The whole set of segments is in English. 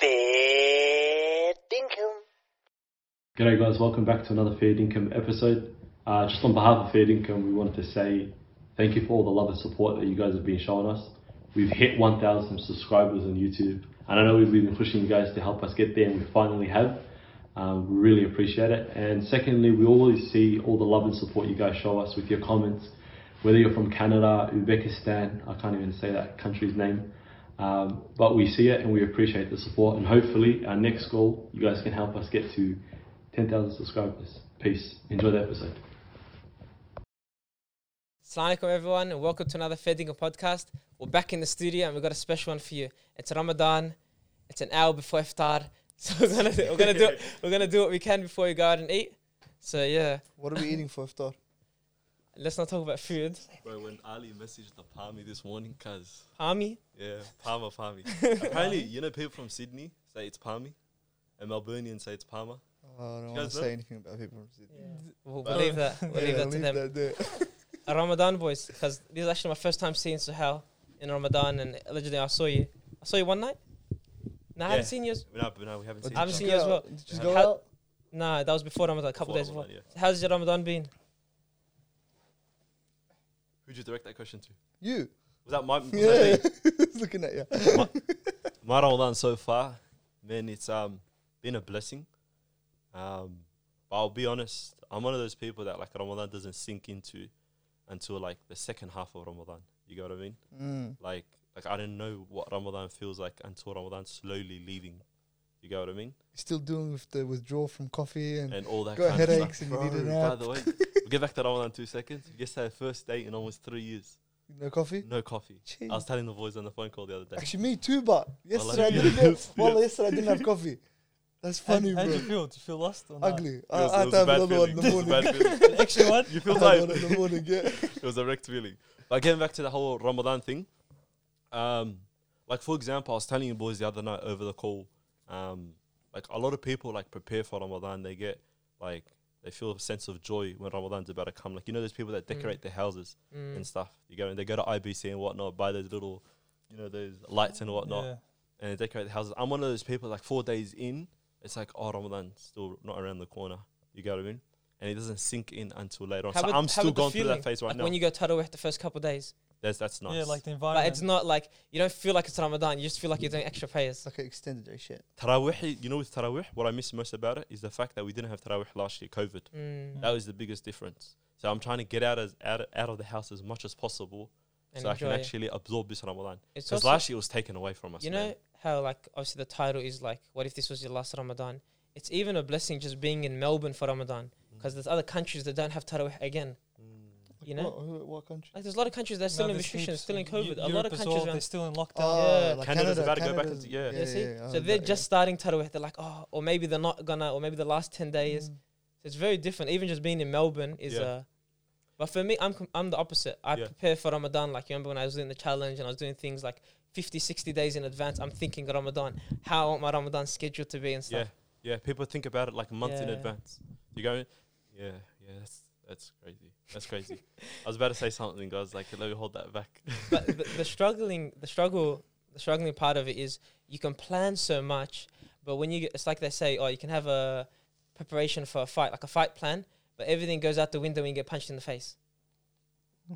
Fair dinkum. G'day guys, welcome back to another Fair Income episode. Uh, just on behalf of Fair Income, we wanted to say thank you for all the love and support that you guys have been showing us. We've hit 1,000 subscribers on YouTube, and I know we've been pushing you guys to help us get there, and we finally have. Um, we really appreciate it. And secondly, we always see all the love and support you guys show us with your comments, whether you're from Canada, Uzbekistan, I can't even say that country's name. Um, but we see it and we appreciate the support. And hopefully, our next goal, you guys can help us get to 10,000 subscribers. Peace. Enjoy the episode. Assalamu alaikum everyone and welcome to another Fedinga podcast. We're back in the studio and we've got a special one for you. It's Ramadan. It's an hour before iftar. So we're gonna do, we're gonna do we're gonna do what we can before we go out and eat. So yeah, What are we eating for iftar? Let's not talk about food. Bro, when Ali messaged the Palmy this morning, cuz, Palmy. yeah, Palmer, Palmy. Apparently, you know, people from Sydney say it's Palmy, and Melburnians say it's Palmer. Oh, I don't want to say anything about people from Sydney. We'll But- leave that. We'll leave that to them. that Ramadan boys, because this is actually my first time seeing Suhail in Ramadan, and allegedly I saw you. I saw you one night. No, I Yeah. haven't seen you. No, but no, we haven't But seen. I haven't seen you as well. Did you just go out? Nah, that was before Ramadan, a couple Before days before. Ramadan, yeah. How's your Ramadan been? Who'd you direct that question to? You. Was that my? Was Yeah. that looking at you. me? my Ramadan so far, man, it's um been a blessing. Um, but I'll be honest, I'm one of those people that like Ramadan doesn't sink into until like the second half of Ramadan. You get what I mean? Mm. like like I didn't know what Ramadan feels like until Ramadan slowly leaving. You get what I mean? Still doing with the withdrawal from coffee and And all that got kind headaches of and stuff. you need a Bro, By the way, we'll get back to Ramadan in two seconds. Yesterday, first date in almost three years. no coffee. No coffee. Jeez. I was telling the boys on the phone call the other day. Actually, me too, but yesterday I didn't get. Well, yesterday I didn't have coffee. That's funny, how bro. do you feel? Do you feel lost or not? Ugly. It I, was, I had to have another one in the It morning. bad feeling. An extra one? You feel I had one tired. in the morning, yeah. it was a wrecked feeling. But getting back to the whole Ramadan thing, um, like for example, I was telling you boys the other night over the call, um, like a lot of people like prepare for Ramadan. They get like they feel a sense of joy when Ramadan's about to come. Like you know, there's people that decorate their houses Mm. and stuff. You go and they go to IBC and whatnot, buy those little, you know, those lights and whatnot, Yeah. and they decorate the houses. I'm one of those people. Like four days in, it's like oh Ramadan's still not around the corner. You get what I mean? And it doesn't sink in until later on. How so about- I'm still going through that phase right like now. when you go Tarawih the first couple of days. That's that's nice. Yeah, like the But environment. it's not like you don't feel like it's Ramadan. You just feel like you're doing extra prayers. Like an extended day shit. Tarawih, you know, with Tarawih, what I miss most about it is the fact that we didn't have Tarawih last year, COVID. Mm. That was the biggest difference. So I'm trying to get out as out, out of the house as much as possible, And so I can enjoy it. actually absorb this Ramadan. Because last year it was taken away from us. you man. know how like obviously the title is like, what if this was your last Ramadan? It's even a blessing just being in Melbourne for Ramadan because there's other countries that don't have Tarawih again. You know, What, who- what country? like there's a lot of countries that are still No, in restrictions, still in COVID. a lot Europe of as countries well, around. they're still in lockdown. Oh, Yeah. like Canada's Canada, about to go back Canada's- into- yeah. Yeah, see, I so they're that, just starting Tarawih. They're like, oh, or maybe they're not gonna, or maybe the last ten days. Mm. So it's very different. Even just being in Melbourne is Yeah. uh But for me, I'm com- I'm the opposite. I Yeah. prepare for Ramadan. Like you remember when I was doing the challenge and I was doing things like 50, 60 days in advance. I'm thinking Ramadan, how I want my Ramadan schedule to be and Yeah, stuff. yeah. yeah. People think about it like a month in advance. You go, yeah, yeah. That's that's crazy. That's crazy. I was about to say something, guys. Like, let me hold that back. but the, the struggling, the struggle, the struggling part of it is you can plan so much, but when you get, it's like they say, oh, you can have a preparation for a fight, like a fight plan, but everything goes out the window when you get punched in the face.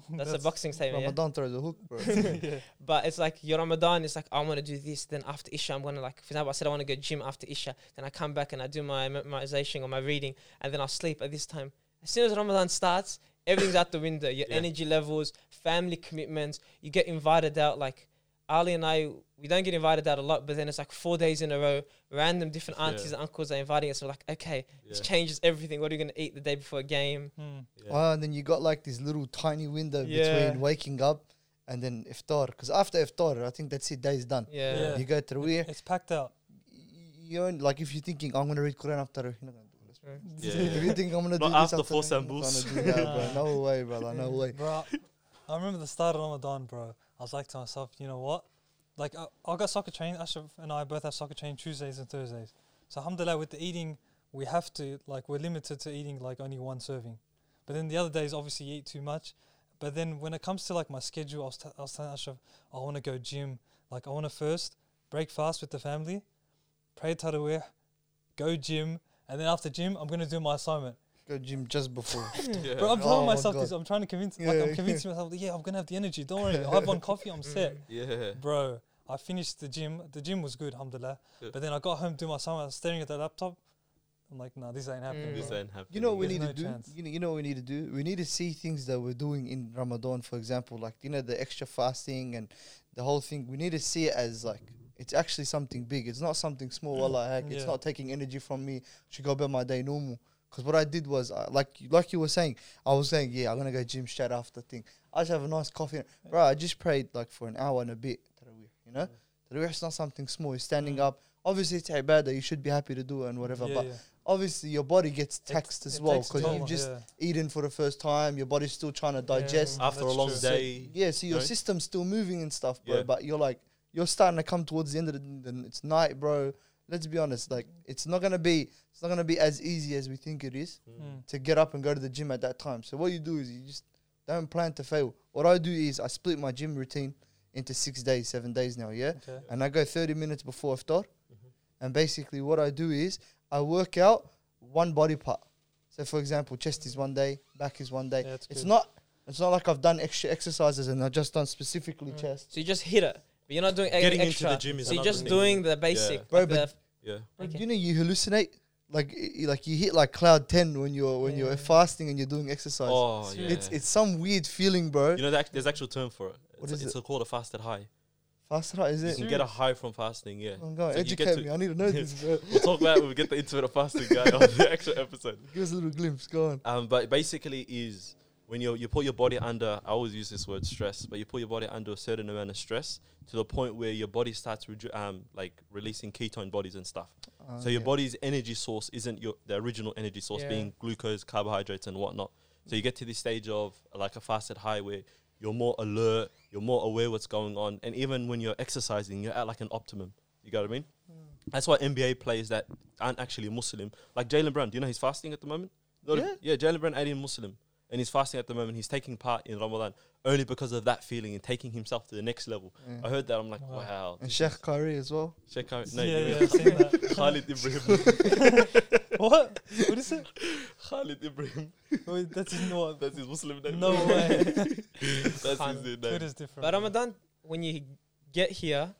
That's, a boxing statement. yeah? Ramadan throws a hook, bro. yeah. But it's like your Ramadan is like I want to do this. Then after Isha, I'm gonna like for example, I said I want to go gym after Isha. Then I come back and I do my memorization or my reading, and then I'll sleep at this time. As soon as Ramadan starts, everything's out the window. Your Yeah. energy levels, family commitments. You get invited out. Like Ali and I, we don't get invited out a lot, but then it's like four days in a row. Random different Yeah. aunties and uncles are inviting us. We're like, okay, this changes everything. What are you gonna eat the day before a game? Hmm. yeah. Oh, and then you got like this little tiny window Yeah. between waking up and then iftar. Because after iftar, I think that's it. Day's done. Yeah. Yeah. You go through Rawiyah. It's packed out. You don't, like if you're thinking I'm gonna read Quran after, you're not gonna do. Yeah, If you think I'm gonna Not do this after four you're not gonna do that, bro. No way, brother. No way. Bro, I remember the start of Ramadan, bro. I was like to myself, you know what? Like, I, I got soccer training. Ashraf and I both have soccer training Tuesdays and Thursdays. So, alhamdulillah, with the eating, we have to, like, we're limited to eating, like, only one serving. But then the other days, obviously, you eat too much. But then when it comes to, like, my schedule, I was, t- I was telling Ashraf, I want to go gym. Like, I want to first break fast with the family. pray tarawih, go gym, and then after gym, I'm gonna do my assignment. Go gym just before. Yeah. Bro, I'm Oh telling my myself God. this. I'm trying to convince, like, I'm yeah. convincing myself, that, yeah, I'm gonna have the energy. Don't worry. I have one coffee, I'm set. yeah. Bro, I finished the gym. The gym was good, alhamdulillah. Yeah. But then I got home, do my assignment, I was staring at the laptop. I'm like, nah, this ain't happening. Mm. This ain't happening. You know what we need no to do? chance. You know, you know what we need to do? We need to see things that we're doing in Ramadan, for example, like you know the extra fasting and the whole thing. We need to see it as like it's actually something big. It's not something small. Wallah, heck, it's not taking energy from me. to go about my day normal. Because what I did was, uh, like like you were saying, I was saying, yeah, I'm gonna go gym straight after thing. I just have a nice coffee, bro. I just prayed like for an hour and a bit. You know, Tarawih is not something small. You're standing Mm. up. Obviously, it's ibadah. You should be happy to do it and whatever. Yeah, but yeah. obviously, your body gets It- taxed as it well because you've just yeah. eaten for the first time. Your body's still trying to digest. Yeah. After a long true. So, day. yeah, so your Right. system's still moving and stuff, bro. Yeah. But you're like, you're starting to come towards the end of the, the it's night, bro. Let's be honest, like it's not gonna be, it's not gonna be as easy as we think it is Mm. to get up and go to the gym at that time. So what you do is you just don't plan to fail. What I do is I split my gym routine into six days, seven days now, yeah. Okay. And I go 30 minutes before iftar. Mhm. And basically, what I do is I work out one body part. So, for example, chest is one day, back is one day. Yeah, it's good. not. It's not like I've done extra exercises and I've just done specifically Mm. chest. So you just hit it, but you're not doing Getting into extra. the gym is so you're another just thing. doing the basic, Bro, like but- the- Yeah. Like, Okay. You know, you hallucinate. Like, y- like you hit like cloud ten when you're when Yeah. you're fasting and you're doing exercise. Oh yeah. It's it's some weird feeling, bro. you know, the act- there's actual term for it. What It's, is it's it? called a fasted high. Fast right, is You it? can get a high from fasting. Yeah. Oh, God, So you get educate to- me. I need to know this, bro. We'll talk about it when we get the intermittent fasting guy on the actual episode. Give us a little glimpse. Go on. Um, but basically is when you you put your body under. I always use this word stress, but you put your body under a certain amount of stress to the point where your body starts redu- um like releasing ketone bodies and stuff. Uh, so your yeah. body's energy source isn't your the original energy source Yeah. being glucose, carbohydrates, and whatnot. So you get to this stage of like a fasted high where you're more alert, you're more aware what's going on, and even when you're exercising, you're at like an optimum. You got what I mean? That's why NBA players that aren't actually Muslim, like Jaylen Brown. Do you know he's fasting at the moment? Not a- Yeah. yeah. Jaylen Brown ain't a Muslim, and he's fasting at the moment. He's taking part in Ramadan only because of that feeling and taking himself to the next level. Yeah. I heard that. I'm like, Wow. wow. And this Sheikh is- Kyrie as well. Sheikh Kyrie- no, yeah, you yeah, mean I've seen that. Khalid Ibrahim. what? What is it? Khalid Ibrahim. Wait, that's his no. That's his Muslim name. No way. That's Khan. his name. Twitter's different. But. Ramadan, when you get here,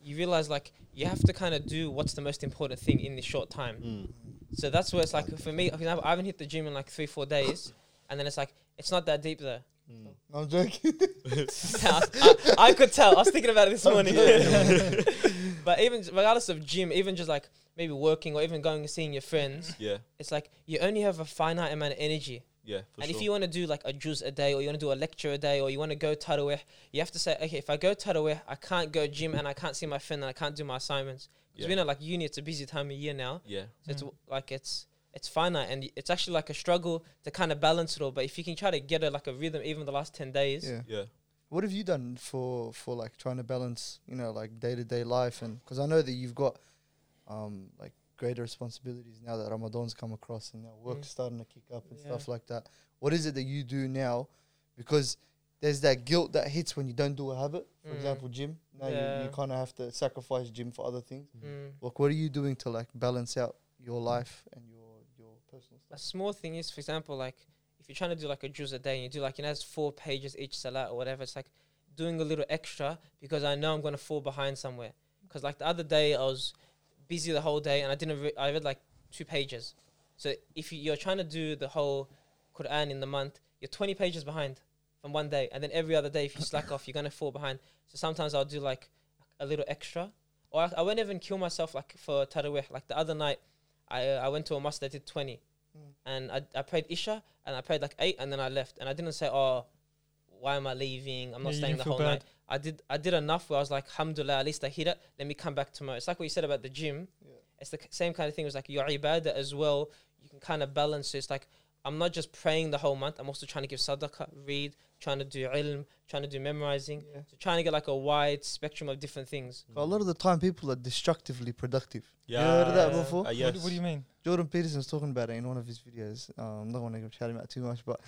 you realize like you have to kind of do what's the most important thing in this short time. Mm. So that's where it's like for me, for example, I haven't hit the gym in like three, four days, and then it's like it's not that deep there. Mm. I'm joking. I, I could tell. I was thinking about it this morning. but even regardless of gym, even just like maybe working or even going and seeing your friends, Yeah, it's like you only have a finite amount of energy. yeah, for and sure. if you want to do like a juz a day or you want to do a lecture a day or you want to go tarawih, you have to say, okay, if I go tarawih, I can't go gym and I can't see my friend and I can't do my assignments. Because Yeah. we know like uni, it's a busy time of year now. yeah, So it's Mm. w- like it's it's finite and it's actually like a struggle to kind of balance it all. But if you can try to get a like a rhythm, even the last ten days, yeah. yeah. What have you done for for like trying to balance, you know, like day to day life, and because I know that you've got, um, like greater responsibilities now that Ramadan's come across and now work's Mm. starting to kick up and Yeah. stuff like that. What is it that you do now? Because there's that guilt that hits when you don't do a habit. For Mm. example, gym. Now you, Yeah. you kind of have to sacrifice gym for other things. mm. Like, what are you doing to like balance out your life and your personal a small thing is, for example, like if you're trying to do like a juz a day and you do like you know it's four pages each salat or whatever, it's like doing a little extra because I know I'm gonna fall behind somewhere. Because like the other day I was busy the whole day and I didn't re- I read like two pages. So if you- you're trying to do the whole Quran in the month, you're 20 pages behind from one day, and then every other day if you slack off, you're gonna fall behind. So sometimes I'll do like a little extra, or I, I won't even kill myself like for tarawih. Like the other night, I uh, I went to a mosque that did 20 Mm. And I, I prayed Isha and I prayed like eight and then I left. And I didn't say oh why am I leaving? I'm not you staying the whole bad. night I did I did enough where I was like alhamdulillah at least I hit it. Let me come back tomorrow. It's like what you said about the gym. Yeah. it's the same kind of thing it was like your ibadah as well. You can kind of balance it. it's like I'm not just praying the whole month. I'm also trying to give sadaqah read trying to do ilm, trying to do memorizing, Yeah. so trying to get like a wide spectrum of different things. But a lot of the time, people are destructively productive. Yeah. You heard of that before? Uh, What, yes. do- what do you mean? Jordan Peterson's talking about it in one of his videos. Um, I'm not want to shout him out too much, but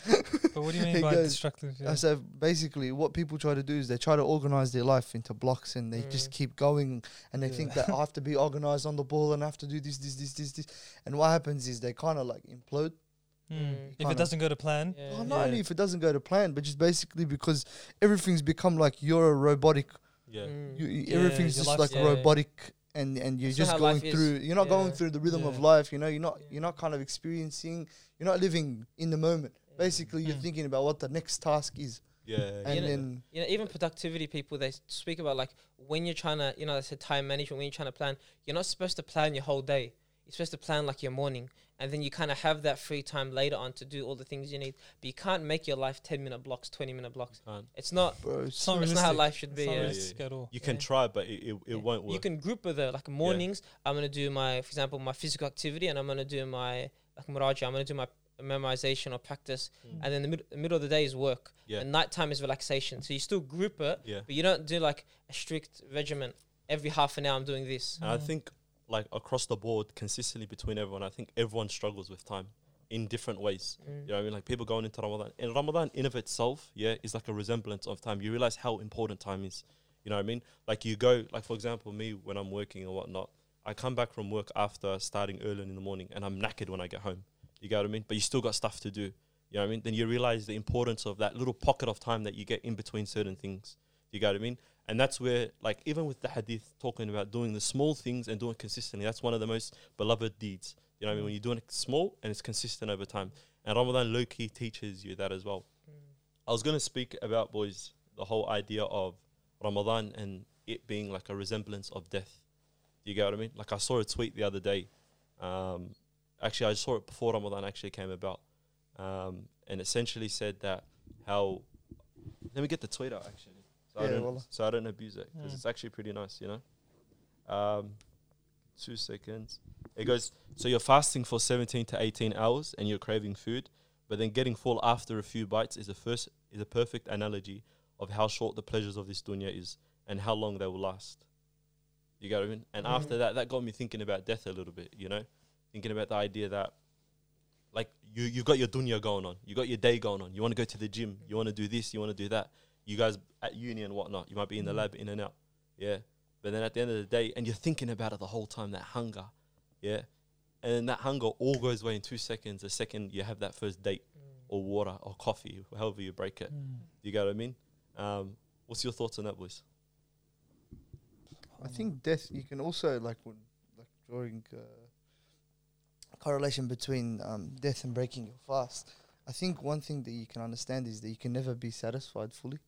But what do you mean by goes- destructive? Yeah. So basically, what people try to do is they try to organize their life into blocks, and they just Mm. keep going, and they Yeah. think that I have to be organized on the ball, and I have to do this, this, this, this, this. And what happens is they kind of like implode. Mm. If Kinda- it doesn't go to plan, Yeah. Well, not Yeah. only if it doesn't go to plan, but just basically because everything's become like you're a robotic. Yeah. Mm. You, you- Yeah, everything's just like Yeah. robotic, and and you're It's not just going life is. through. You're not going through the rhythm of life. You know, you're not Yeah. you're not kind of experiencing. You're not living in the moment. Basically, you're Mm. thinking about what the next task is, Yeah. and You know- then you know, even productivity people, they speak about like when you're trying to, you know, they said time management. When you're trying to plan, you're not supposed to plan your whole day. You're supposed to plan like your morning, and then you kind of have that free time later on to do all the things you need. But you can't make your life 10 minute blocks, 20 minute blocks. It's not. bro, it's not That's realistic. not how life should be. not Yeah. realistic at all. You can try, but it, it, it Yeah. won't work. You can group with it. Like mornings, I'm gonna do my, for example, my physical activity, and I'm gonna do my like muraja. I'm gonna do my memorization or practice, Mm. and then the, mid- the middle of the day is work. Yeah. And nighttime is relaxation. So you still group it, yeah. but you don't do like a strict regimen. Every half an hour, I'm doing this. And I Mm. think like across the board, consistently between everyone, I think everyone struggles with time in different ways. Mm. You know what I mean? Like people going into Ramadan. And Ramadan in of itself, yeah, is like a resemblance of time. You realize how important time is. You know what I mean? Like you go, like for example, me when I'm working or whatnot, I come back from work after starting early in the morning and I'm knackered when I get home. You get what I mean? But you still got stuff to do. You know what I mean? Then you realize the importance of that little pocket of time that you get in between certain things. You get what I mean? And that's where, like, even with the hadith talking about doing the small things and doing consistently, that's one of the most beloved deeds. You know I mean? When you're doing it small and it's consistent over time. And Ramadan low key teaches you that as well. I was going to speak about, boys, the whole idea of Ramadan and it being like a resemblance of death. You get what I mean? Like, I saw a tweet the other day. Um, actually, I saw it before Ramadan actually came about. Um, and essentially said that how. Let me get the tweet out actually. So, I, don't, wallah. so I don't abuse it because Mm. it's actually pretty nice, you know? Um, two seconds. It goes, so you're fasting for 17 to 18 hours and you're craving food, but then getting full after a few bites is a first is a perfect analogy of how short the pleasures of this dunya is and how long they will last. You get what I mean? And Mhm. after that, that got me thinking about death a little bit, you know? Thinking about the idea that like you you've got your dunya going on, you got your day going on. You want to go to the gym, you want to do this, you want to do that. You guys at uni and whatnot, you might be in the Mm. lab in and out, yeah. But then at the end of the day, and you're thinking about it the whole time, that hunger, yeah. And then that hunger all goes away in two seconds. The second you have that first date or water or coffee, however you break it. Mm. You get what I mean? Um, what's your thoughts on that, boys? I think death. You can also like when like drawing uh, a correlation between um, death and breaking your fast. I think one thing that you can understand is that you can never be satisfied fully.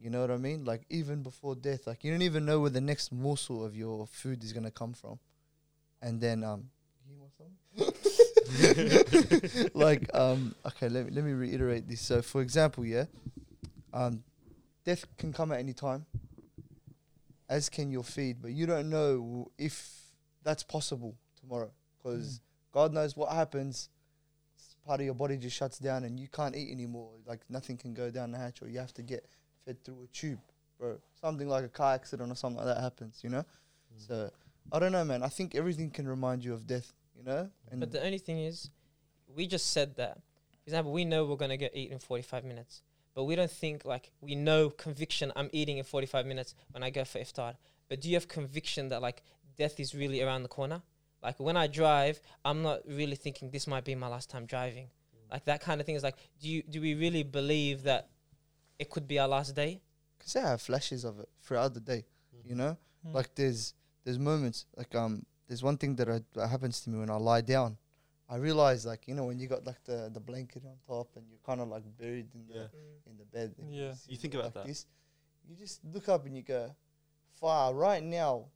You know what I mean? Like even before death, like you don't even know where the next morsel of your food is gonna come from, and then um, you want something? like um, okay, let me let me reiterate this. So for example, yeah, um, death can come at any time as can your feed, but you don't know if that's possible tomorrow because God knows what happens. Part of your body just shuts down and you can't eat anymore. Like nothing can go down the hatch, or you have to get fed through a tube, bro. Something like a car accident or something like that happens, you know. Mm. So I don't know, man. I think everything can remind you of death, you know. And But the only thing is, we just said that. For example, we know we're gonna get eaten in 45 minutes, but we don't think like we know conviction. I'm eating in 45 minutes when I go for iftar. But do you have conviction that like death is really around the corner? Like when I drive, I'm not really thinking this might be my last time driving. Mm. Like that kind of thing is like, do you do we really believe that it could be our last day? because I have flashes of it throughout the day, you know. Mm. Like there's there's moments like um there's one thing that, I, that happens to me when I lie down. I realize like you know when you got like the the blanket on top and you're kind of like buried in the in the bed. and Yeah. just You think about like that. This, you just look up and you go, "Far right now,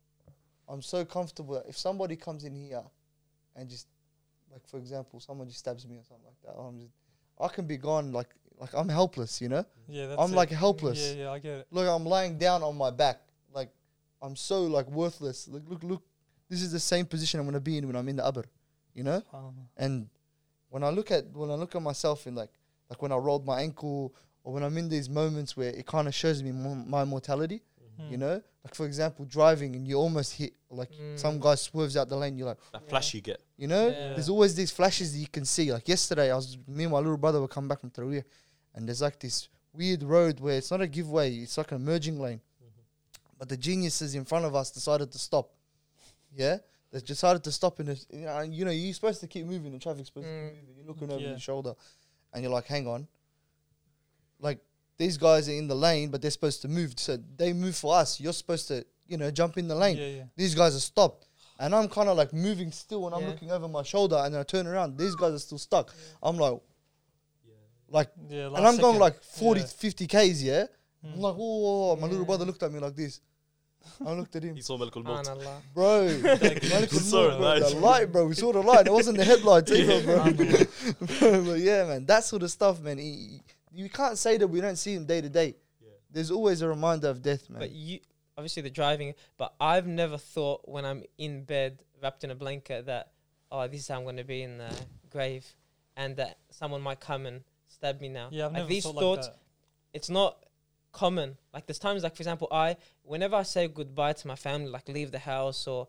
I'm so comfortable. That if somebody comes in here, and just like for example, someone just stabs me or something like that, I'm just I can be gone like like I'm helpless. You know, Yeah, that's I'm it. like helpless. Yeah, yeah, I get it. look, I'm lying down on my back, like I'm so like worthless. Look, look, look. This is the same position I'm gonna be in when I'm in the upper, you know. SubhanAllah. And when I look at when I look at myself in like like when I rolled my ankle or when I'm in these moments where it kind of shows me mo- my mortality. Mm. You know, like for example, driving and you almost hit like some Mm. guy swerves out the lane. You're like, That flash you get. you know, Yeah. there's always these flashes that you can see. Like yesterday, I was me and my little brother were coming back from Tarawih, and there's like this weird road where it's not a giveaway; it's like a merging lane. But the geniuses in front of us decided to stop. Yeah, they decided to stop in this. You know, you know, you're supposed to keep moving. The traffic's supposed to Mm. keep moving. You're looking over Yeah. your shoulder, and you're like, "Hang on." Like these guys are in the lane, but they're supposed to move. So they move for us. You're supposed to, you know, jump in the lane Yeah, yeah. these guys are stopped. And I'm kind of like moving still and I'm looking over my shoulder and then I turn around. These guys are still stuck. I'm like, like, Yeah, and I'm going like 40, Yeah. 50 Ks, yeah? I'm Mm. like, oh, my little brother looked at me like this. I looked at him. He saw Malik al-Maut. Bro, Thank you. Malik He was saw more, bro, the light, bro. We saw the light. It wasn't the headlights either, bro. Alhamdulillah. but yeah, man, that sort of stuff, man. he- you can't say that we don't see him day to day. Yeah. There's always a reminder of death, man. But you obviously the driving, but I've never thought when I'm in bed wrapped in a blanket that oh this is how I'm going to be in the grave, and that someone might come and stab me now. Yeah, I've like never these thoughts, like that. it's not common. Like there's times like for example, I whenever I say goodbye to my family, like leave the house or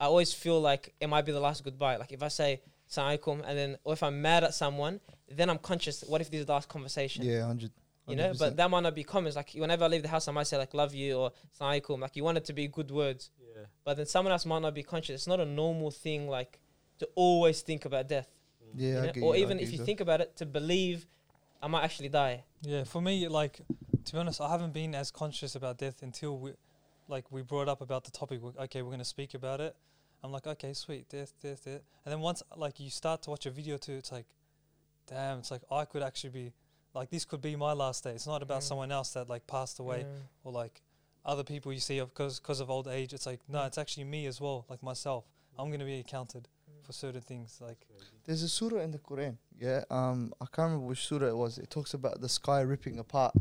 I always feel like it might be the last goodbye. Like if I say Assalamu alaikum and then or if I'm mad at someone, then I'm conscious, what if this is the last conversation? yeah, 100. You know, but that might not be common. It's like whenever I leave the house, I might say like "love you" or "Assalamu alaikum." Like you want it to be good words, Yeah. but then someone else might not be conscious. It's not a normal thing like to always think about death, yeah, you know? or you, even if you you. think about it, to believe I might actually die. Yeah, for me, like to be honest, I haven't been as conscious about death until we, like, we brought up about the topic. we okay, we're gonna speak about it. I'm like, okay, sweet, death, death, death. And then once, like, you start to watch a video too, it's like, damn, it's like I could actually be, like, this could be my last day. It's not about Mm. someone else that like passed away Mm. or like other people you see of because because of old age. It's like no, Mm. it's actually me as well, like myself. I'm gonna be accounted for certain things. Like there's a surah in the Quran. Yeah, um, I can't remember which surah it was. It talks about the sky ripping apart,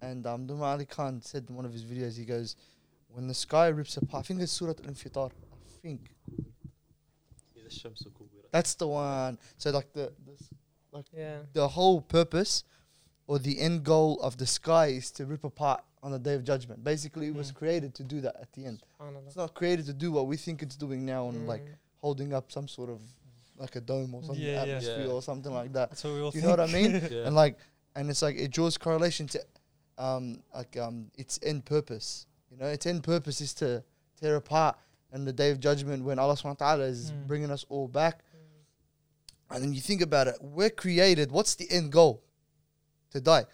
and um, Nouman Ali Khan said in one of his videos, he goes, "When the sky rips apart, I think it's Surah Al-Infitar. I think." That's the one. So like the, this, like yeah. the whole purpose or the end goal of the sky is to rip apart on the day of judgment. Basically, mm. it was mm-hmm. created to do that at the end. It's not created to do what we think it's doing now and mm. like holding up some sort of like a dome or something, Yeah, yeah. atmosphere Yeah. or something like that. that's what we all Do you know what I mean? Yeah. and like and it's like it draws correlation to um like um its end purpose you know its end purpose is to tear apart and the day of judgment when allah subhanahu wa ta'ala is Mm. bringing us all back and then you think about it we're created what's the end goal to die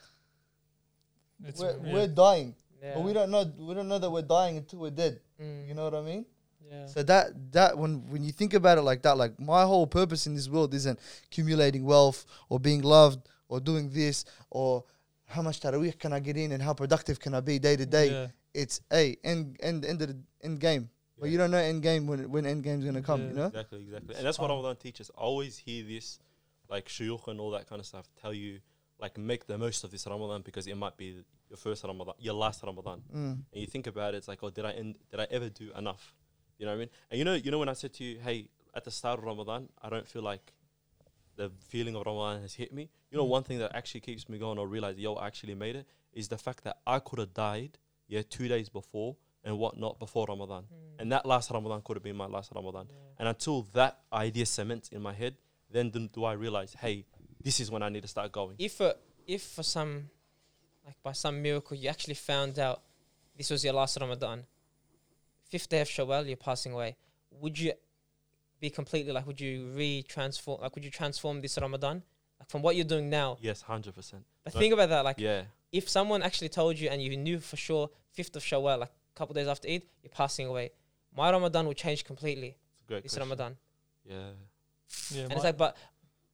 It's, we're, yeah. we're dying Yeah. but we don't know we don't know that we're dying until we're dead Mm. you know what i mean Yeah. so that that when when you think about it like that, like my whole purpose in this world isn't accumulating wealth or being loved or doing this or how much tarawih can I get in and how productive can I be day to day. Yeah. It's a end end end of the end game. But you don't know end game when when end game's gonna come. You know. Exactly, exactly. And that's what Ramadan teaches. I always hear this, like shuyukh and all that kind of stuff, tell you, like, make the most of this Ramadan because it might be your first Ramadan, your last Ramadan. Mm. And you think about it, it's like, oh, did I end, did I ever do enough? You know what I mean? And you know, you know when I said to you, hey, at the start of Ramadan, I don't feel like the feeling of Ramadan has hit me. You know, Mm. one thing that actually keeps me going or realize, yo, I actually made it, is the fact that I could have died, yeah, two days before and whatnot before Ramadan. Mm. And that last Ramadan could have been my last Ramadan. Yeah. And until that idea cements in my head, then do, do I realize, hey, this is when I need to start going. if uh, if for some like by some miracle you actually found out this was your last Ramadan, fifth day of Shawwal, you're passing away, would you be completely like would you re-transform like would you transform this Ramadan? Like from what you're doing now. Yes, hundred percent. But Right. think about that, like Yeah, if someone actually told you and you knew for sure fifth of Shawwal, like a couple days after Eid, you're passing away. My Ramadan will change completely it's a great this question. Ramadan. Yeah, Yeah, and it's like, but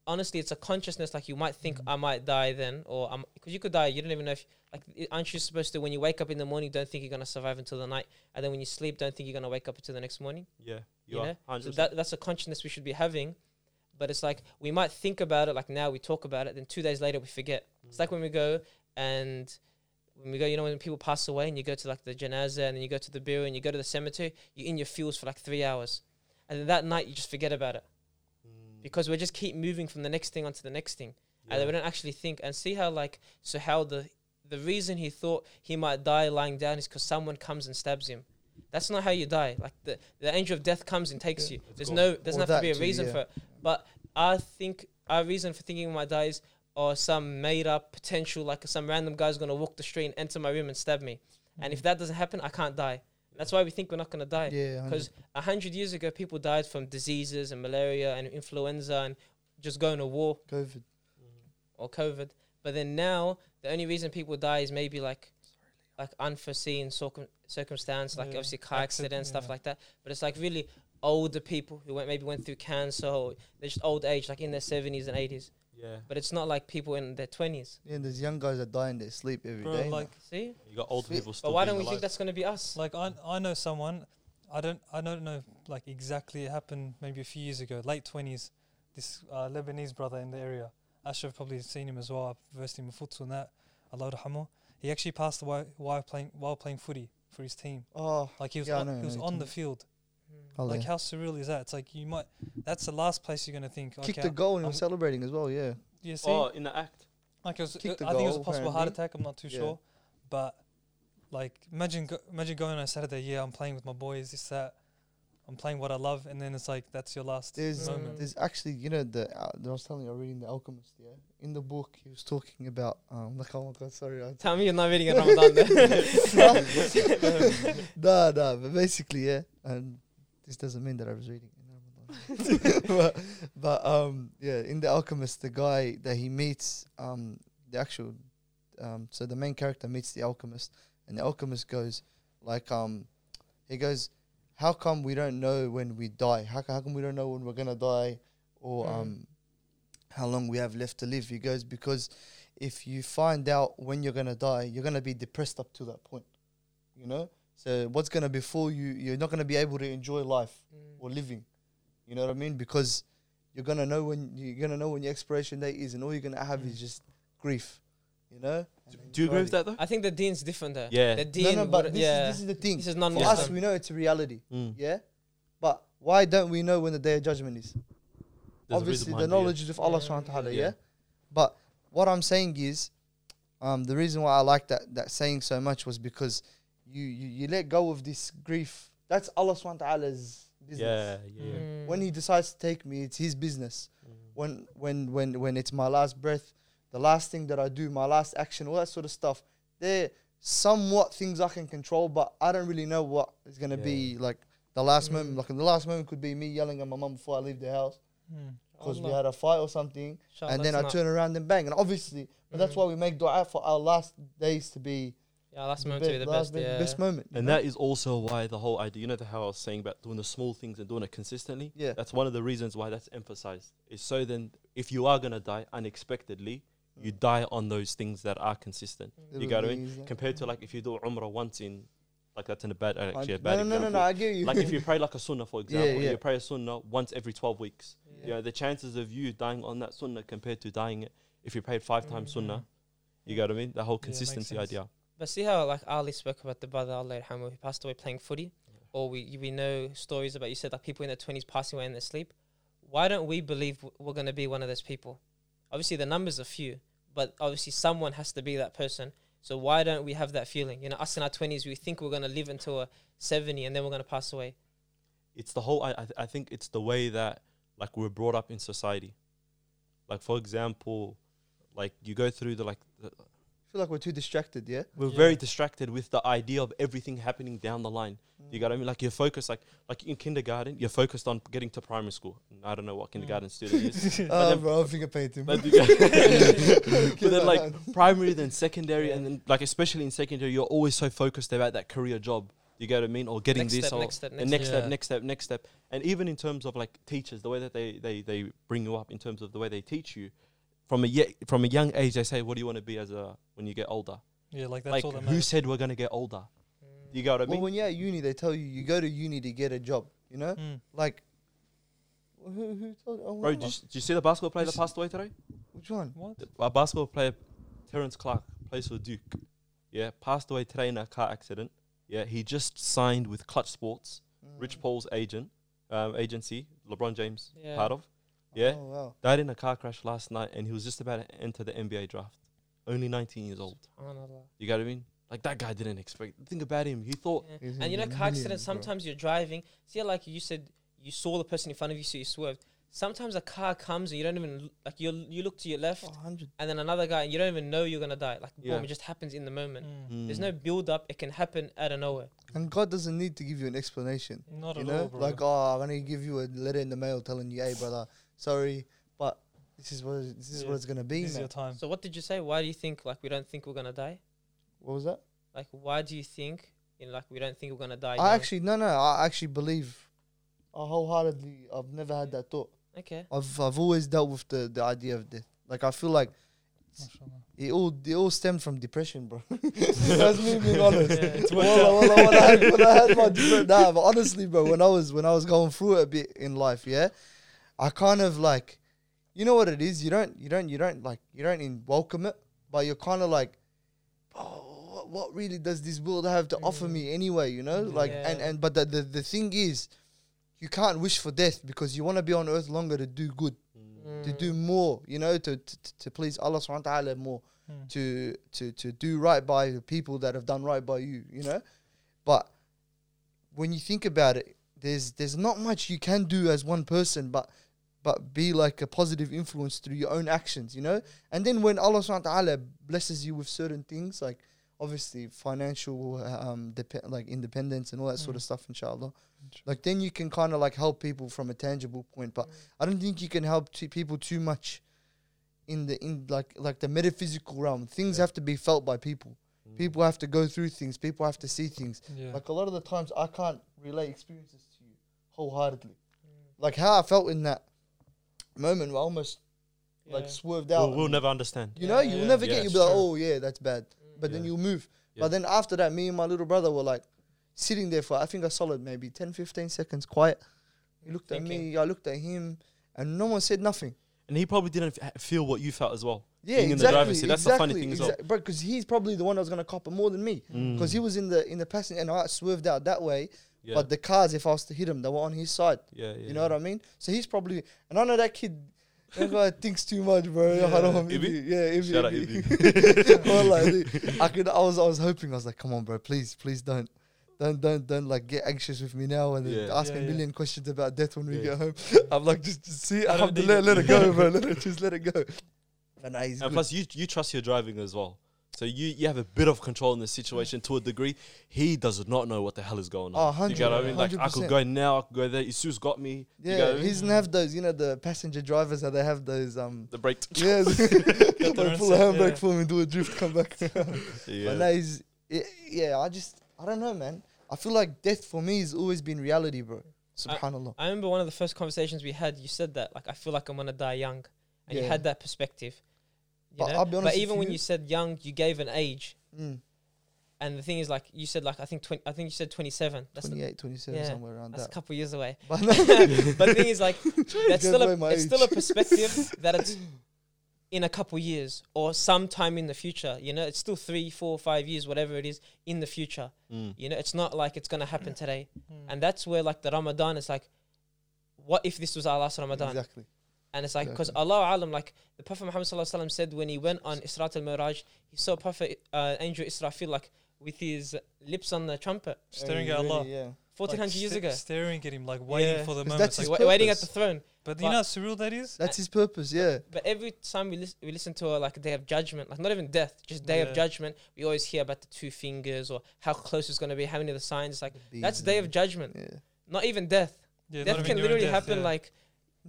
honestly, it's a consciousness. Like you might think I might die then, or I'm because you could die. You don't even know if like aren't you supposed to when you wake up in the morning don't think you're gonna survive until the night, and then when you sleep don't think you're gonna wake up until the next morning. yeah, You you, are know, so that that's a consciousness we should be having. But it's like we might think about it like now we talk about it, then two days later we forget. It's like when we go and when we go, you know, when people pass away and you go to like the janazah and then you go to the burial and you go to the cemetery, you're in your fields for like three hours, and then that night you just forget about it Mm, because we just keep moving from the next thing onto the next thing. and we don't actually think and see how like so how the the reason he thought he might die lying down is because someone comes and stabs him. That's not how you die. Like the, the angel of death comes and takes you. There's no doesn't have to be a that too, reason yeah. for it. But I think our reason for thinking we might die is or some made up potential like some random guy's gonna walk the street and enter my room and stab me. And if mm. that doesn't happen, I can't die. That's why we think we're not gonna die. Yeah, Because a hundred years ago, people died from diseases and malaria and influenza and just going to war COVID. Mm-hmm. or COVID. But then now, the only reason people die is maybe like like unforeseen circum- circumstance, like Yeah, obviously car accident, accident, stuff yeah. like that. But it's like really older people who went maybe went through cancer or they're just old age, like in their seventies and eighties. Yeah. But it's not like people in their twenties. Yeah, and there's young guys that die in their sleep every day. Bro, now. like See, You got old people still. but why don't we think that's gonna be us? Like I I know someone, I don't I don't know like exactly it happened maybe a few years ago, late twenties. This uh, Lebanese brother in the area, Ashraf probably seen him as well. I've versed him in futsal and that. Allah rahmahu. He actually passed away while playing while playing footy for his team. oh, Like he was Yeah, on, know, he was on the field. Oh, Like how surreal is that? It's like you might. That's the last place you're gonna think. kicked okay, the goal and he I'm- was celebrating as well. Yeah, You see, Oh, in the act. like it was. kicked the I think it was a goal, possible heart attack. I'm not too Yeah. sure, but like imagine go, imagine going on a Saturday. Yeah, I'm playing with my boys. This that. I'm playing what I love, and then it's like that's your last there's moment. there's actually you know the uh, I was telling you I'm reading the Alchemist. Yeah, in the book he was talking about um like oh my god sorry I Tell me you're not reading a Ramadan then. nah, nah, but basically, yeah. And this doesn't mean that I was reading. it, but, but um, yeah, in the Alchemist, the guy that he meets, um, the actual, um, so the main character meets the alchemist, and the alchemist goes, like, um, he goes, how come we don't know when we die? How, how come we don't know when we're gonna die, or Mm. um, how long we have left to live? He goes because if you find out when you're gonna die, you're gonna be depressed up to that point you know so what's going to befall you you're not going to be able to enjoy life Mm. or living you know what i mean because you're going to know when you're going to know when your expiration date is and all you're going to have is just grief you know Do you agree with that though? I think the deen's different there. Yeah. The no dean, no but this, yeah, is, this is the thing this is for non-Muslim. us we know it's a reality Mm. yeah but why don't we know when the day of judgment is There's obviously the behind it, yeah. knowledge is of Allah Yeah. subhanahu wa ta'ala, Yeah. yeah. But what I'm saying is, um, the reason why I like that that saying so much was because you you, you let go of this grief. That's Allah subhanahu wa ta'ala's business. Yeah, yeah. yeah. Mm. When he decides to take me, it's his business. Mm. When when when when it's my last breath, the last thing that I do, my last action, all that sort of stuff, they're somewhat things I can control, but I don't really know what is gonna be like the last Mm. moment. Like the last moment could be me yelling at my mum before I leave the house because we had a fight or something, Inshallah, and then I not- turn around and bang. And obviously, but that's Mm. why we make du'a for our last days to be Yeah, last the moment to be be- the last best. be- Yeah. best moment. And know? that is also why the whole idea, you know, the how I was saying about doing the small things and doing it consistently. Yeah. That's one of the reasons why that's emphasized. Is so then, if you are gonna die unexpectedly, you Mm. die on those things that are consistent. Mm. You got what I mean? Compared to like if you do Umrah once in, like that's in a bad, uh, actually a no, bad no, no, no, example. no, I get you. like if you pray like a sunnah, for example, yeah. you pray a sunnah once every 12 weeks. Yeah. You know, the chances of you dying on that sunnah compared to dying it if you prayed five times Mhm. sunnah, you got what I mean? The whole Yeah, makes consistency sense. idea. But see how like Ali spoke about the brother Allah who passed away playing footy, or we we know stories about you said like people in their twenties passing away in their sleep. Why don't we believe we're gonna be one of those people? Obviously the numbers are few, but obviously someone has to be that person. So why don't we have that feeling? You know, us in our twenties, we think we're gonna live until a seventy, and then we're gonna pass away. it's the whole I, I, th- I think it's the way that like we're brought up in society like for example like you go through the like the, feel like we're too distracted. Yeah. we're Yeah. very distracted with the idea of everything happening down the line Mm. you got what I mean like you're focused like like in kindergarten you're focused on getting to primary school I don't know what kindergarten student is Oh, then- bro, I'm finger painting. but, bro. you got- but then like primary then secondary and then like especially in secondary you're always so focused about that career job you get what I mean or getting Next this step, or next step, next next step. step, next step, next step. And even in terms of like teachers, the way that they, they, they bring you up in terms of the way they teach you, from a ye- from a young age, they say, "What do you want to be as a when you get older?" Yeah, like that's like all that who matters. said we're gonna get older? Mm. You got what I mean? Well, when you're at uni, they tell you you go to uni to get a job. You know, Mm. like who who told? Oh, Bro, did you, did you see the basketball player that passed away today? which one? What? The- A basketball player, Terrence Clarke, plays for Duke. Yeah, passed away today in a car accident. Yeah, he just signed with Klutch Sports, Rich Mm. Paul's agent, um, agency, LeBron James Yeah. part of. Yeah, Oh wow. died in a car crash last night, and he was just about to enter the NBA draft. Only 19 years old. You get what I mean? Like that guy didn't expect. Think about him. He thought. Yeah. And you know, car accidents. millions, bro. Sometimes you're driving. See, like you said, you saw the person in front of you, so you swerved. Sometimes a car comes and you don't even l- like you. You look to your left, Oh, 100. and then another guy, and you don't even know you're gonna die. Like Yeah. boom, it just happens in the moment. Mm. There's no build up. It can happen out of nowhere. And God doesn't need to give you an explanation. Not you at know, all, bro. like oh, I'm gonna give you a letter in the mail telling you, hey, brother, sorry, but this is what this is Yeah. what it's gonna be. this is man. your time. So what did you say? Why do you think like we don't think we're gonna die? What was that? Like why do you think you know, like we don't think we're gonna die? I young? actually no no. I actually believe, I wholeheartedly. I've never had that thought. okay. I've I've always dealt with the the idea of death. Like I feel like Mashallah. it all it all stemmed from depression, bro. That's me being honest. Yeah, it's Well, well, when, I had, when I had my depression, nah, but honestly, bro, when I was when I was going through it a bit in life, yeah, I kind of like, you know what it is. You don't you don't you don't like you don't in welcome it, but you're kind of like, oh, what, what really does this world have to offer me anyway? You know, like and Yeah. and but the, the the thing is, you can't wish for death because you want to be on earth longer to do good to Mm. do more, you know, to, to, to please Allah subhanahu wa ta'ala more, Mm. to, to, to do right by the people that have done right by you, you know. But when you think about it, there's there's not much you can do as one person, but but be like a positive influence through your own actions, you know. And then when Allah subhanahu wa ta'ala blesses you with certain things, like obviously financial, um, dep- like independence and all that sort of mm. stuff, inshallah. Like then you can kind of like help people from a tangible point, but mm. I don't think you can help t- people too much in the in like like the metaphysical realm. Things Yeah. have to be felt by people. Mm. People have to go through things. People have to see things. Yeah. Like a lot of the times, I can't relate experiences to you wholeheartedly. Like how I felt in that moment, where I almost like swerved out. We'll, we'll never understand. You know, Yeah, you'll yeah. never Yeah, get. You'll it's be like, oh yeah, that's bad. But then you'll move. Yeah. But then after that, me and my little brother were like sitting there for I think a solid maybe 10, 15 seconds, quiet. He looked at me, I looked at him, and no one said nothing. And he probably didn't f- feel what you felt as well. Yeah, Being in the exactly. driver's seat. That's the funny thing as well. Bro, because he's probably the one that was gonna cop it more than me. Mm. Because he was in the in the passenger, and I swerved out that way. Yeah. But the cars, if I was to hit him, they were on his side. yeah, yeah. You know what I mean? So he's probably, and I know that kid. That guy thinks too much, bro. I don't want Ibby? Yeah, Ibby, Shout out Ibby. Well, like, dude, I could. I was. I was hoping. I was like, come on, bro. Please, please don't, don't, don't, don't like get anxious with me now and then Yeah. ask Yeah, a yeah. million questions about death when we get home. I'm like, just, just see. I I have to let, it. let it go, bro. Let it just let it go. But nah, he's And good. plus, you you trust your driving as well. So you, you have a bit of control in the situation to a degree. He does not know what the hell is going Oh, on. you get what I mean? Like I 100%. could go now, I could go there. Isu's got me. yeah, what I mean? he doesn't have those. You know, the passenger drivers how they have those. Um, the brake. yeah, their like pull a handbrake yeah. for him and do a drift, come back. yeah. But no, he's, i yeah, I just, I don't know, man. I feel like death for me has always been reality, bro. Subhanallah. I remember one of the first conversations we had. You said that like I feel like I'm gonna die young, and you had that perspective. You But know? I'll be honest but with even when you- you said young, you gave an age, Mm, and the thing is like you said like I think 20, I think you said 27. That's the, 28, 27, yeah, somewhere around that's a couple years away. But but the thing is like that's still a, my it's still a perspective that it's in a couple years or sometime in the future. You know, it's still three, four, five years, whatever it is in the future. Mm. You know, it's not like it's gonna happen today, Mm. and that's where like the Ramadan is like, what if this was our last Ramadan? Exactly. And it's like because Exactly. Allah alam, like the Prophet Muhammad sallallahu alaihi wasallam said when he went on Isra al Miraj, he saw Prophet uh, Angel Israfil like with his lips on the trumpet, Staring Hey, at really, Allah. Yeah. fourteen hundred Like, years sta- ago, Staring at him, like waiting Yeah. for the 'Cause moment. that's Like, his wa- waiting at the throne. but you know how surreal that is? That's his purpose, yeah. But every time we, lis- we listen to a, like a day of judgment, like not even death, just day Yeah. of judgment, we always hear about the two fingers or how close it's going to be, how many of the signs. It's like The that's day and- of judgment, Yeah. not even death. Yeah, death can literally death, happen yeah. like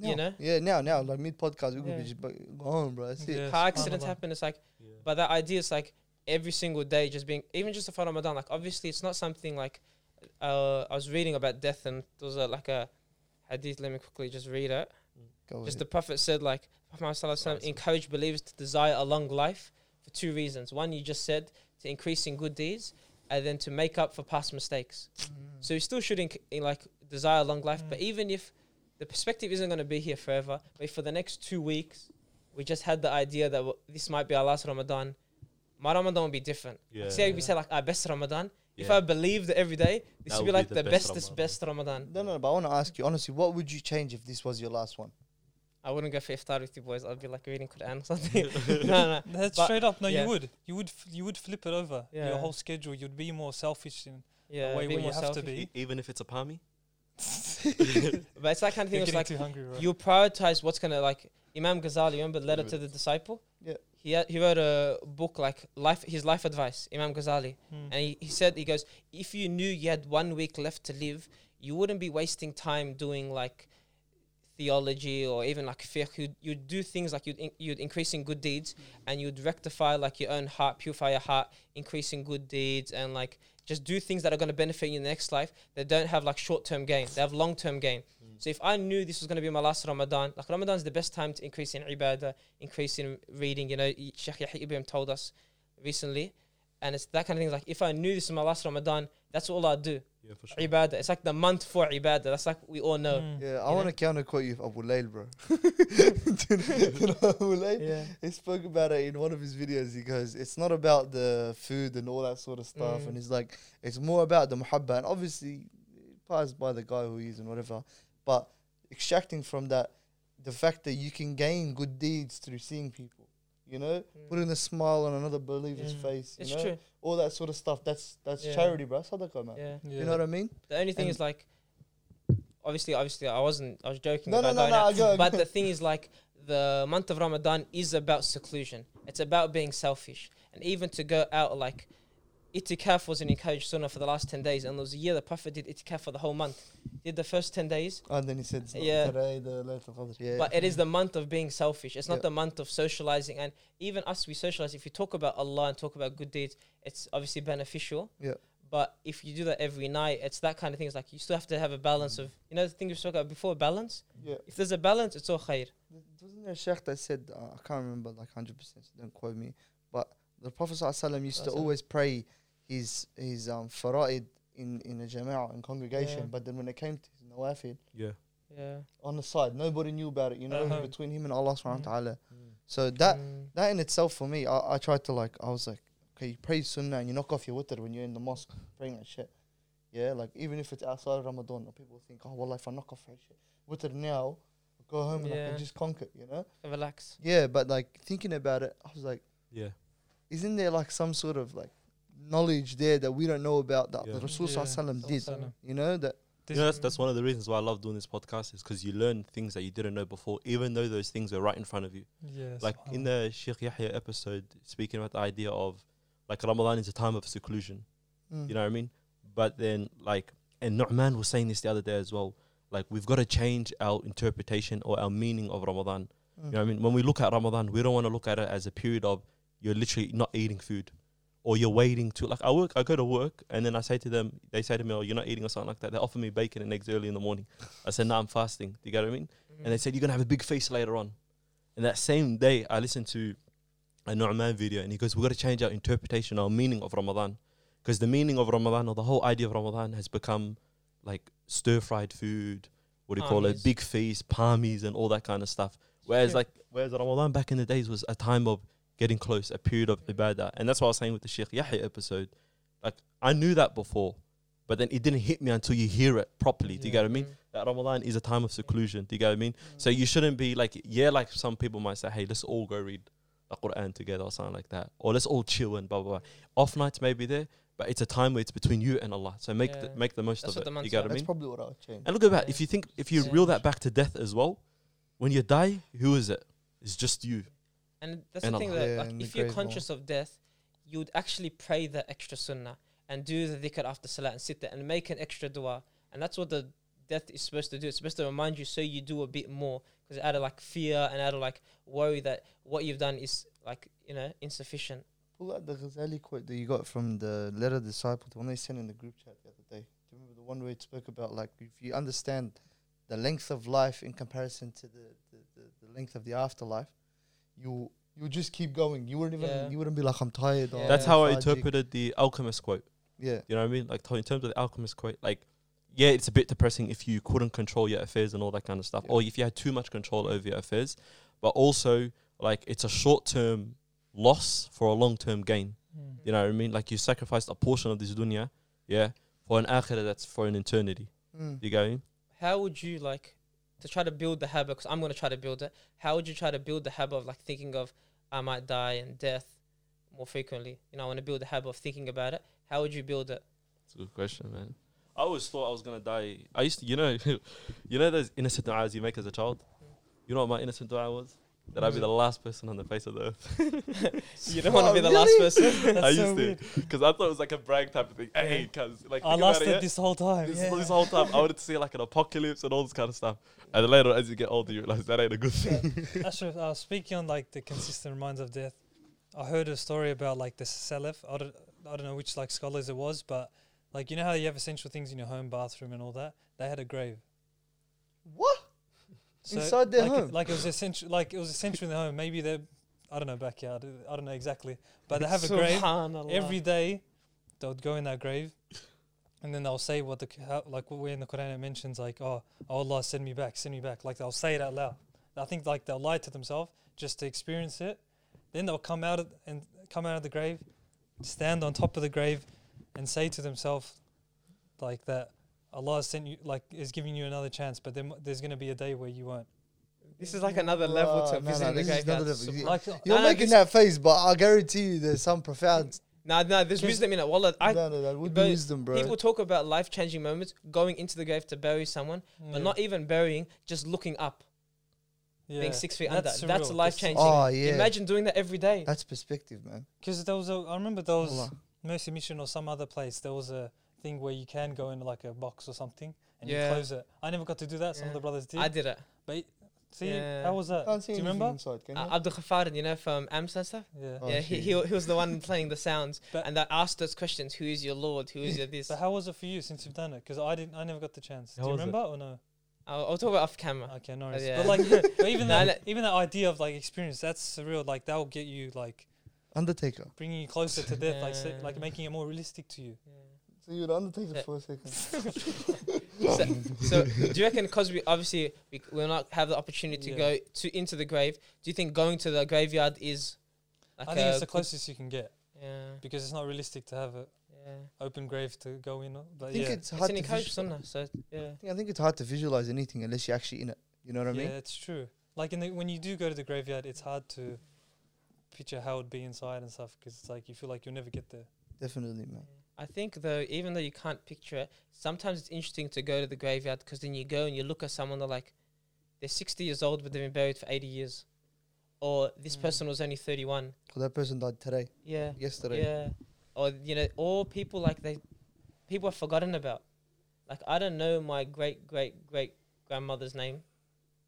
Now, you know Yeah, now, now, like mid podcast, we could be just bu- go on, bro. That's it. Yeah, car accidents happen. It's like, Yeah. but that idea is like every single day just being, even just for Ramadan. Like obviously, it's not something like uh, I was reading about death and there was a, like a hadith. Let me quickly just read it. Go Just ahead. the Prophet said, like, Prophet Muhammad Sallallahu Alaihi Wasallam encouraged believers to desire a long life for two reasons. One, you just said, to increase in good deeds, and then to make up for past mistakes. So you still should inc- in, like desire a long life, but Mm. even if the perspective isn't going to be here forever, but for the next two weeks we just had the idea that w- this might be our last Ramadan, my Ramadan will be different. Yeah. Say we Yeah. say like our best Ramadan. If Yeah. I believed every day, this That would be would be like the the best bestest Ramadan. best Ramadan. No, no, but I want to ask you honestly, what would you change if this was your last one? I wouldn't go for iftar with you boys. I'd be like reading Quran or something. no, no. That's But- straight up. No, yeah. you would. You would. F- you would flip it over. Yeah. Your whole schedule. You'd be more selfish in Yeah, a way where you more have to be. E- even if it's a palmy. But it's that kind of thing. You're It's like too hungry, bro. you prioritize what's gonna like Imam Ghazali. Remember the letter to the disciple? Yeah. He had, he wrote a book like life his life advice. Imam Ghazali, Hmm. and he, he said he goes if you knew you had one week left to live, you wouldn't be wasting time doing like theology or even like fiqh. You'd, you'd do things like you'd in, you'd increase in good deeds mm. and you'd rectify like your own heart, purify your heart, increase in good deeds and like just do things that are going to benefit you in the next life that don't have like short term gain. They have long term gain. Mm. So if I knew this was going to be my last Ramadan, like Ramadan is the best time to increase in ibadah, increase in reading. You know, Sheikh Yahya Ibrahim told us recently, and it's that kind of thing. Like if I knew this is my last Ramadan, that's all I'd do. Yeah, for sure. Ibadah. It's like the month for ibadah. That's like we all know. Mm. Yeah, I want know? to counter quote you, Abu Layl, bro. you know Abu Layl? Yeah. He spoke about it in one of his videos. He goes, "It's not about the food and all that sort of stuff," Mm. and he's like, "It's more about the muhabba." And obviously, it passed by the guy who he is and whatever, but extracting from that the fact that you can gain good deeds through seeing people. You know, Mm. putting a smile on another believer's Mm. face. You It's know, true. all that sort of stuff. That's that's Yeah. charity, bro. Sadaqah, man. Yeah. Yeah. You know what I mean? The only thing And- is like, obviously, obviously, I wasn't. I was joking. No, no, about no, going no, go, But go. the thing is, like, the month of Ramadan is about seclusion. It's about being selfish, and even to go out like. Itikaf was an encouraged sunnah for the last 10 days, and there was a year the Prophet did itikaf for the whole month. Did the first 10 days, And then he said, Yeah. today, the Laylatul Qadr. Yeah. but it is the month of being selfish. It's not Yeah. the month of socializing. And even us, we socialize. If you talk about Allah and talk about good deeds, it's obviously beneficial. Yeah. But if you do that every night, it's that kind of thing. It's like you still have to have a balance of, you know, the thing we spoke about before, balance. yeah. If there's a balance, it's all khair. Wasn't there a sheikh that said, uh, I can't remember like 100%, so don't quote me, but the Prophet ﷺ used to always pray his his um, fara'id in, in a jama'ah, in congregation, Yeah. but then when it came to his nawafil, Yeah. Yeah. on the side, nobody knew about it, you know, Uh-huh. between him and Allah subhanahu Mm. wa ta'ala. So that, Mm. that in itself for me, I, I tried to like, I was like, okay, you pray sunnah and you knock off your witr when you're in the mosque praying that shit. Yeah, like even if it's outside of Ramadan, people think, oh, well, if I knock off that shit, witr now, go home and I can just conquer, you know? Relax. Yeah, but like thinking about it, I was like, Yeah. isn't there like some sort of like knowledge there that we don't know about that Yeah. the Rasul Yeah. Sallallahu did? Sallallahu You know that You know, that's, that's one of the reasons why I love doing this podcast is because you learn things that you didn't know before, even though those things were right in front of you. Yeah. like in the Sheikh Yahya episode, speaking about the idea of like Ramadan is a time of seclusion. mm, You know what I mean? But then like, and Nouman was saying this the other day as well. Like we've got to change our interpretation or our meaning of Ramadan. mm, You know what I mean? When we look at Ramadan, we don't want to look at it as a period of you're literally not eating food. Or you're waiting to like I work I go to work and then I say to them, they say to me, Oh, you're not eating or something like that. They offer me bacon and eggs early in the morning. I said, No, I'm fasting. Do you get what I mean? and they said you're gonna have a big face later on. And that same day, I listened to a Nouman video, and he goes, "We got to change our interpretation, our meaning of Ramadan, because the meaning of Ramadan or the whole idea of Ramadan has become like stir-fried food. What do you call it? Big feast, palmies, and all that kind of stuff. Whereas like whereas Ramadan back in the days was a time of getting close, a period of ibadah, and that's what I was saying with the Sheikh Yahya episode. Like I knew that before, but then it didn't hit me until you hear it properly. Do you Yeah. get what I mean? that Ramadan is a time of seclusion. Do you get what I mean? So you shouldn't be like, yeah, like some people might say, hey, let's all go read the Quran together or something like that. Or let's all chill and blah, blah, blah. Off nights may be there, but it's a time where it's between you and Allah. So make the, make the most That's of it. You get what I mean? that's probably what I would change. And look at that. Yeah. If you think, if you Yeah. reel that back to death as well, when you die, who is it? It's just you. And that's And the thing that like, if you're grave conscious of death, you would actually pray the extra sunnah and do the dhikr after salah and sit there and make an extra dua. And that's what the death is supposed to do. It's supposed to remind you so you do a bit more because out of like fear and out of like worry that what you've done is like you know insufficient. Pull out the Ghazali quote that you got from the letter disciple, the one they sent in the group chat the other day. Do you remember the one where it spoke about like if you understand the length of life in comparison to the, the, the, the length of the afterlife, you you just keep going. You wouldn't even Yeah. you wouldn't be like I'm tired. Yeah. That's how I interpreted the Alchemist quote. Yeah, You know what I mean? Like in terms of the Alchemist quote, like yeah, it's a bit depressing if you couldn't control your affairs and all that kind of stuff, Yeah. or if you had too much control over your affairs. But also, like it's a short term loss for a long term gain. Mm. You know what I mean? Like you sacrificed a portion of this dunya, yeah, for an akhirah that's for an eternity. Mm. You get me? How would you like to try to build the habit, because I'm going to try to build it. How would you try to build the habit of like thinking of I might die and death more frequently? You know, I want to build the habit of thinking about it. How would you build it? It's a good question, man. I always thought I was gonna die. I used to, you know, you know those innocent du'as you make as a child. Mm. You know what my innocent du'a was? That I'd be the last person on the face of the earth. You don't want to be the really? last person. That's I so used weird. to, because I thought it was like a brag type of thing. Hey, cuz like I think about lasted it, yeah? this whole time. this, yeah. this whole time I wanted to see like an apocalypse and all this kind of stuff. And then later, as you get older, you realize that ain't a good thing. Ashraf, uh, speaking on like the consistent reminders of death, I heard a story about like the Salaf. I don't, I don't know which like scholars it was, but like you know how you have essential things in your home, bathroom, and all that. They had a grave. What? Inside their like, home? like it was essential. Like it was essential in the home. Maybe they're, I don't know, backyard. I don't know exactly, but they have a grave every day. They'll go in that grave, and then they'll say what the how, like what way in the Quran it mentions like oh oh Allah send me back send me back like they'll say it out loud. I think like they'll lie to themselves just to experience it. Then they'll come out of, and come out of the grave, stand on top of the grave, and say to themselves like that Allah sent you like is giving you another chance, but then there's gonna be a day where you won't. This is like another level Wow, to oh, no, no, the this is graveyard. another level. Subhan- You- Like You're No, no, making that face, but I guarantee you there's some profound. No, no, there's Because- wisdom in it. Wallah, I, no, no, that would be but wisdom, bro. people talk about life changing moments, going into the grave to bury someone, but not even burying, just looking up, yeah. being six feet That's under. That's surreal. life changing. oh yeah, Imagine doing that every day. that's perspective, man. Because there was a, I remember there was Allah. Mercy Mission or some other place. There was a thing where you can go in like a box or something and Yeah. you close it. I never got to do that. Some of the brothers did. I did it. but see, Yeah. how was that? Can't see do you remember? inside, can? Uh, Abdul Khafarin, you know, from Amsa stuff. Yeah. Oh, yeah, he, he, he was the one playing the sounds, But- and that asked those questions: Who is your Lord? Who is your this? But how was it for you since you've done it? Because I didn't. I never got the chance. How do you was it? remember or no? I'll, I'll talk about off camera. Okay, no. worries. yeah. But like, but even No, that, even that idea of like experience, that's surreal. Like that will get you like Undertaker. bringing you closer to death, like say, like making it more realistic to you. So you're the Undertaker Yeah. for a second. so, so do you reckon because we obviously we will not have the opportunity to Yeah. go to into the grave? Do you think going to the graveyard is like I think it's the closest you can get Yeah, because it's not realistic to have an yeah. open grave to go in. But I think yeah, it's It's hard an to visualize. so yeah. I think- I think it's hard to visualize anything unless you're actually in it. You know what I mean? yeah, mean? it's true. Like in the, when you do go to the graveyard, it's hard to picture how it'd be inside and stuff because it's like you feel like you'll never get there. Definitely, man. I think though, even though you can't picture it, sometimes it's interesting to go to the graveyard because then you go and you look at someone they're like, they're 60 years old but they've been buried for 80 years, or this Mm. person was only 31. Well, that person died today, Yeah, yesterday. yeah, or you know, or people like they, people are forgotten about. Like I don't know my great great great grandmother's name,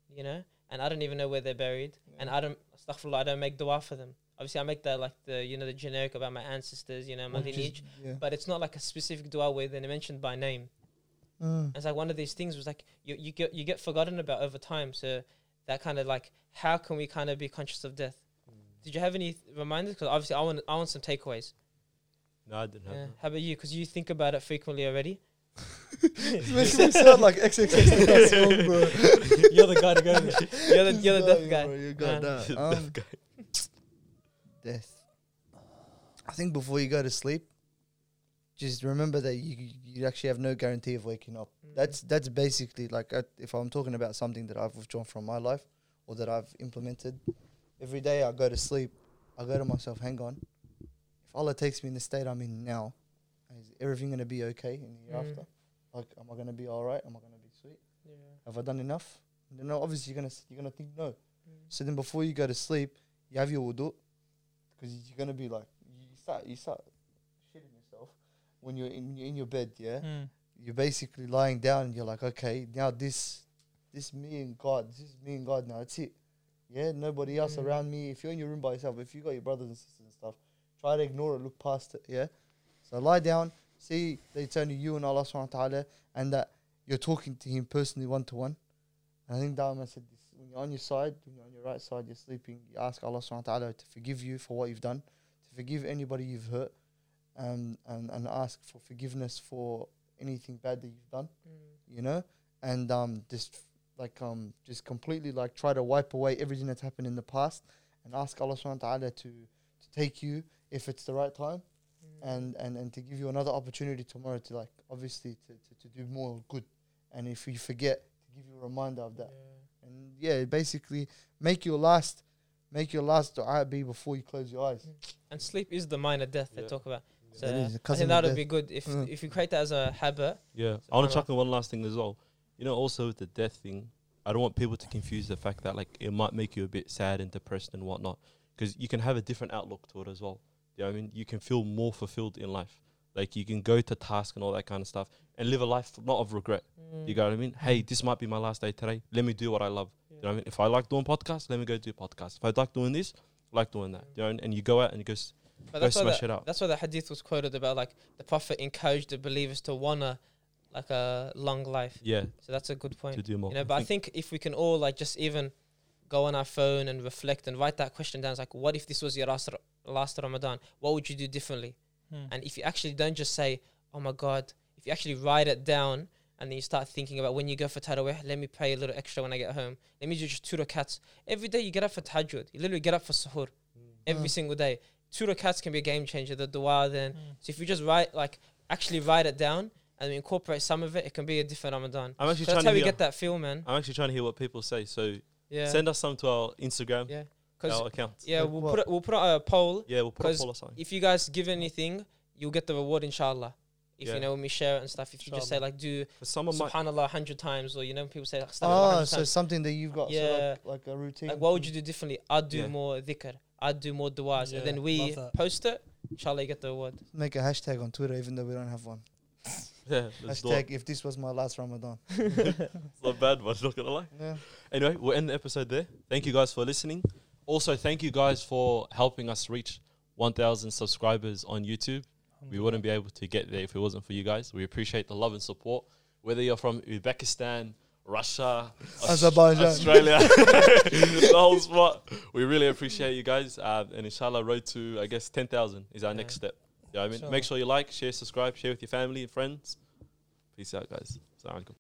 you know, and I don't even know where they're buried, and I don't, astaghfirullah, I don't make dua for them. Obviously, I make the like the you know the generic about my ancestors, you know, my Which is- lineage yeah. but it's not like a specific dua where they're mentioned by name. Mm. It's like one of these things was like you, you get you get forgotten about over time. So that kind of like how can we kind of be conscious of death? Did you have any th- reminders? Because obviously I want I want some takeaways. No, I didn't have Yeah. that. How about you? Because you think about it frequently already. It's making me sound like XXX song, bro. You're the guy to go there. You're the you're the Nah, death yeah, guy. bro, you got Yeah. Death. I think before you go to sleep, just remember that you you actually have no guarantee of waking up. Mm. That's that's basically like uh, if I'm talking about something that I've withdrawn from my life or that I've implemented. Every day I go to sleep, I go to myself, hang on. If Allah takes me in the state I'm in now, is everything gonna be okay in the year Mm. after? Like, am I gonna be all right? Am I gonna be sweet? Yeah. Have I done enough? And obviously you're gonna you're gonna think no. Mm. So then before you go to sleep, you have your wudu, because you're gonna be like you start you start shitting yourself when you're in you're in your bed. Yeah, Mm. you're basically lying down and you're like, okay, now this this me and God, this is me and God. Now that's it. Yeah, nobody else Mm. around me. If you're in your room by yourself, if you got your brothers and sisters and stuff, try to ignore it, look past it. Yeah, so lie down, see that it's only you and Allah Subhanahu wa Taala, and that you're talking to Him personally, one to one. And I think Dharma said this when you're on your side, when you're on your right side, you're sleeping, you ask Allah subhanahu wa ta'ala to forgive you for what you've done, to forgive anybody you've hurt, um, and, and ask for forgiveness for anything bad that you've done, Mm. you know? And um, just like um, just completely like try to wipe away everything that's happened in the past and ask Allah subhanahu wa ta'ala to, to take you if it's the right time Mm. and, and, and to give you another opportunity tomorrow to like obviously to, to, to do more good. And if you forget, to give you a reminder of that. And yeah, basically make your last, make your last du'a be before you close your eyes. And sleep is the minor death they talk about. So That is a I think that would be good if Mm. if you create that as a habit. Yeah, I want to chuck in one last thing as well. You know, also with the death thing, I don't want people to confuse the fact that like it might make you a bit sad and depressed and whatnot, because you can have a different outlook to it as well. You know what I mean? You can feel more fulfilled in life. Like you can go to task and all that kind of stuff and live a life not of regret. You got what I mean? Hey, this might be my last day today. Let me do what I love. You know what I mean? If I like doing podcasts, let me go do podcasts. If I like doing this, I like doing that. You know, and, and you go out and you go, s- But go that's why, smash the, it out. that's why the hadith was quoted about like the prophet encouraged the believers to wanna like a long life. Yeah, So that's a good point. to do more. You know, but I think if we can all like just even go on our phone and reflect and write that question down, it's like, what if this was your last last Ramadan? What would you do differently? Hmm. And if you actually don't just say, "Oh my God," if you actually write it down and then you start thinking about when you go for tarawih, let me pray a little extra when I get home. Let me do just two rakats. Every day you get up for tahajjud. You literally get up for suhoor every Mm. single day. Two rakats can be a game changer. The dua then. Mm. So if you just write like actually write it down and incorporate some of it, it can be a different Ramadan. I'm actually So trying that's to how we hear, get that feel, man. I'm actually trying to hear what people say. So Yeah. send us some to our Instagram, Yeah. Because our account. yeah, we'll what? put it, we'll put out a poll. Yeah, we'll put a poll or something. If you guys give anything, you'll get the reward, inshallah. If Yeah. you know when we share it and stuff. If you just say like do For someone might Subhanallah a hundred times, or you know people say like, Astaghfirullah a Oh, hundred so times. something that you've got, Yeah. so like, like a routine. like what would you do differently? I'd do Yeah. more dhikr. I'd do more du'as, Yeah, and then we post it. Inshallah, you get the reward. Make a hashtag on Twitter, even though we don't have one. yeah, let's. Hashtag if this was my last Ramadan. It's not bad, but not gonna lie. Yeah. Anyway, we'll end the episode there. Thank you guys for listening. Also, thank you guys for helping us reach 1,000 subscribers on YouTube. We wouldn't be able to get there if it wasn't for you guys. We appreciate the love and support. Whether you're from Uzbekistan, Russia, Azerbaijan. Australia, the whole spot. We really appreciate you guys. Uh, and inshallah, road to, I guess, 10,000 is our Yeah. next step. You know I mean? Inshallah. Make sure you like, share, subscribe, share with your family and friends. Peace out, guys. Assalamu alaikum.